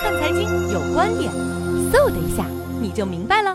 看财经有观点，嗖的一下你就明白了。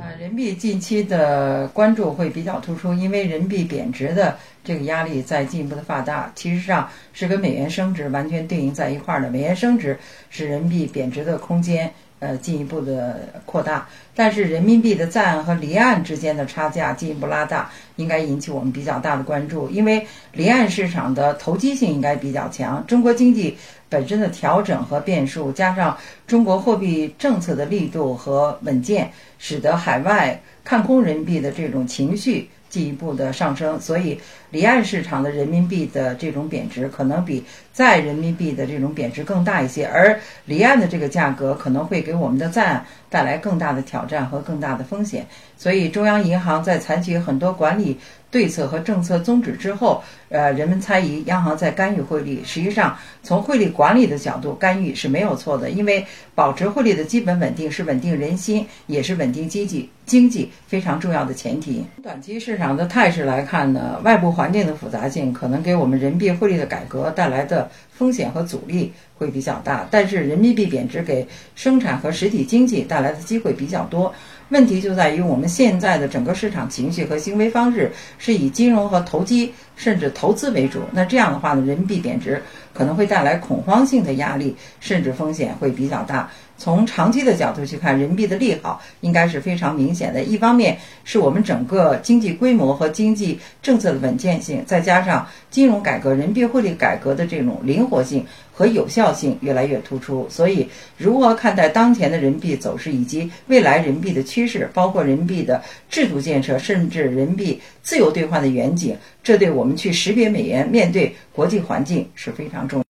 呃，人民币近期的关注会比较突出，因为人民币贬值的这个压力在进一步的放大，其实上是跟美元升值完全对应在一块儿的。美元升值是人民币贬值的空间呃进一步的扩大，但是人民币的在岸和离岸之间的差价进一步拉大，应该引起我们比较大的关注，因为离岸市场的投机性应该比较强，中国经济。本身的调整和变数，加上中国货币政策的力度和稳健，使得海外看空人民币的这种情绪进一步的上升，所以离岸市场的人民币的这种贬值可能比在人民币的这种贬值更大一些，而离岸的这个价格可能会给我们的在岸带来更大的挑战和更大的风险，所以中央银行在采取很多管理对策和政策宗旨之后，呃，人们猜疑央行在干预汇率，实际上从汇率管理的角度干预是没有错的，因为保持汇率的基本稳定是稳定人心，也是稳定经济经济非常重要的前提。短期市场的态势来看呢，外部环境的复杂性可能给我们人民币汇率的改革带来的风险和阻力会比较大，但是人民币贬值给生产和实体经济带来的机会比较多。问题就在于我们现在的整个市场情绪和行为方式是以金融和投机甚至投资为主，那这样的话呢，人民币贬值可能会带来恐慌性的压力，甚至风险会比较大。从长期的角度去看，人民币的利好应该是非常明显的。一方面是我们整个经济规模和经济政策的稳健性，再加上金融改革、人民币汇率改革的这种灵活性和有效性越来越突出。所以，如何看待当前的人民币走势以及未来人民币的趋势，包括人民币的制度建设，甚至人民币自由兑换的远景，这对我们去识别美元、面对国际环境是非常重。